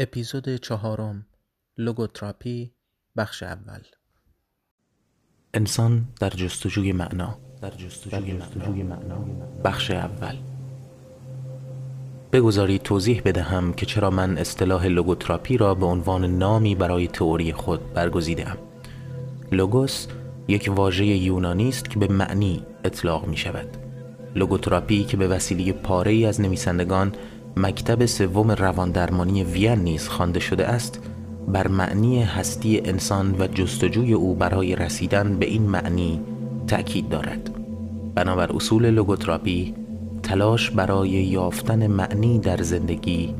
اپیزود چهارم لوگوتراپی بخش اول. انسان در جستجوی معنا در جستجوی معنا بخش اول. بگذارید توضیح بدهم که چرا من اصطلاح لوگوتراپی را به عنوان نامی برای تئوری خود برگزیدم لوگوس یک واژه یونانی است که به معنی اطلاق می شود لوگوتراپی که به وسیله پاره ای از نویسندگان مکتب سوم رواندرمانی وین نیز خوانده شده است بر معنی هستی انسان و جستجوی او برای رسیدن به این معنی تأکید دارد. بنابر اصول لوگوتراپی تلاش برای یافتن معنی در زندگی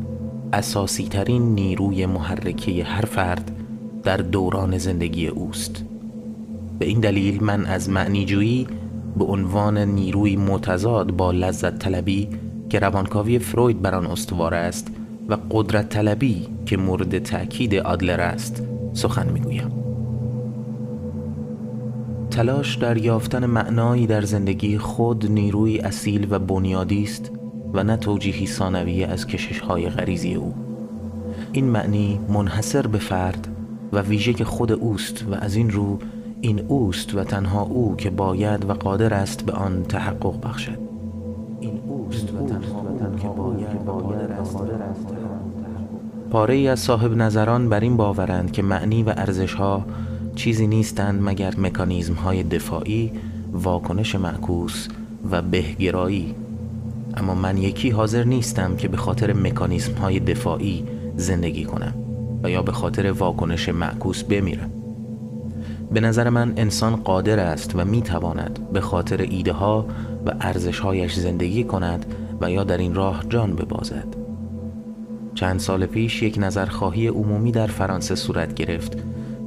اساسی ترین نیروی محرکه هر فرد در دوران زندگی اوست. به این دلیل من از معنیجویی به عنوان نیروی متضاد با لذت طلبی که روانکاوی فروید بر آن استوار است و قدرت طلبی که مورد تأکید آدلر است سخن می‌گویم. تلاش در یافتن معنایی در زندگی خود نیروی اصیل و بنیادی است و نه توجیهی ثانویه از کشش های غریزی او. این معنی منحصر به فرد و ویژه خود اوست و از این رو این اوست و تنها او که باید و قادر است به آن تحقق بخشد. اوست و تنها که باید قادر است پاره ای از صاحب نظران بر این باورند که معنی و ارزش ها چیزی نیستند مگر مکانیزم های دفاعی واکنش معکوس و بهگرایی. اما من یکی حاضر نیستم که به خاطر مکانیزم های دفاعی زندگی کنم و یا به خاطر واکنش معکوس بمیرم. به نظر من انسان قادر است و می تواند به خاطر ایده ها و ارزش هایش زندگی کند و یا در این راه جان ببازد. چند سال پیش یک نظرخواهی عمومی در فرانسه صورت گرفت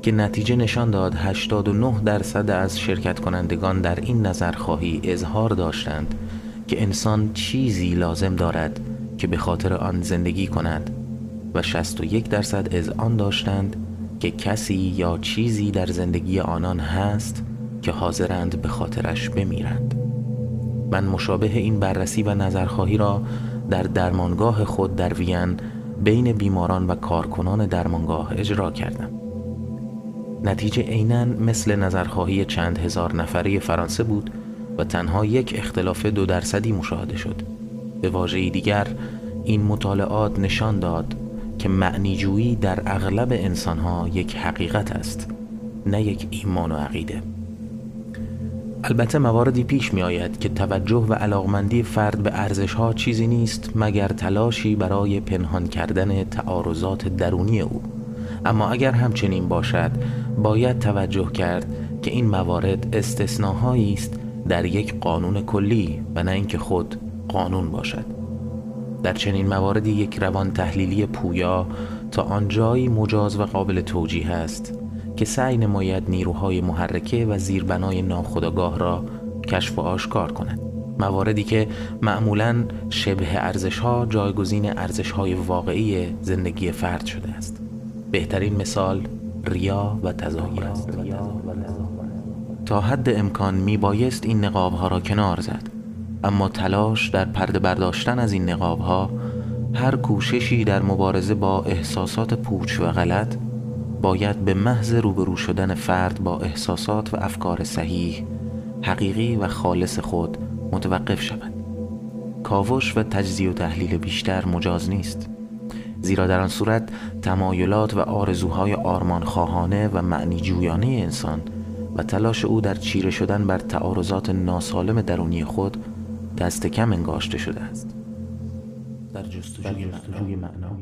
که نتیجه نشان داد 89 درصد از شرکت کنندگان در این نظرخواهی اظهار داشتند که انسان چیزی لازم دارد که به خاطر آن زندگی کند و 61 درصد از آن داشتند که کسی یا چیزی در زندگی آنان هست که حاضرند به خاطرش بمیرند. من مشابه این بررسی و نظرخواهی را در درمانگاه خود در وین بین بیماران و کارکنان درمانگاه اجرا کردم. نتیجه عینا مثل نظرخواهی چند هزار نفره فرانسه بود و تنها یک اختلاف دو درصدی مشاهده شد. به واژه دیگر این مطالعات نشان داد که معنیجویی در اغلب انسانها یک حقیقت است نه یک ایمان و عقیده. البته مواردی پیش می آید که توجه و علاقمندی فرد به ارزش ها چیزی نیست مگر تلاشی برای پنهان کردن تعارضات درونی او. اما اگر همچنین باشد باید توجه کرد که این موارد استثناهایی است در یک قانون کلی و نه اینکه خود قانون باشد. در چنین مواردی یک روان تحلیلی پویا تا آنجایی مجاز و قابل توجیه است که سعی نماید نیروهای محرکه و زیربنای ناخودآگاه را کشف و آشکار کند. مواردی که معمولا شبه ارزش ها جایگزین ارزش های واقعی زندگی فرد شده است. بهترین مثال ریا و تظاهر است. تا حد امکان می بایست این نقاب ها را کنار زد. اما تلاش در پرده برداشتن از این نقاب ها هر کوششی در مبارزه با احساسات پوچ و غلط باید به محض روبرو شدن فرد با احساسات و افکار صحیح حقیقی و خالص خود متوقف شود. کاوش و تجزیه و تحلیل بیشتر مجاز نیست زیرا در آن صورت تمایلات و آرزوهای آرمانخواهانه و معنی جویانه انسان و تلاش او در چیره شدن بر تعارضات ناسالم درونی خود دست کم انگاشته شده است. در جستجوی معنا.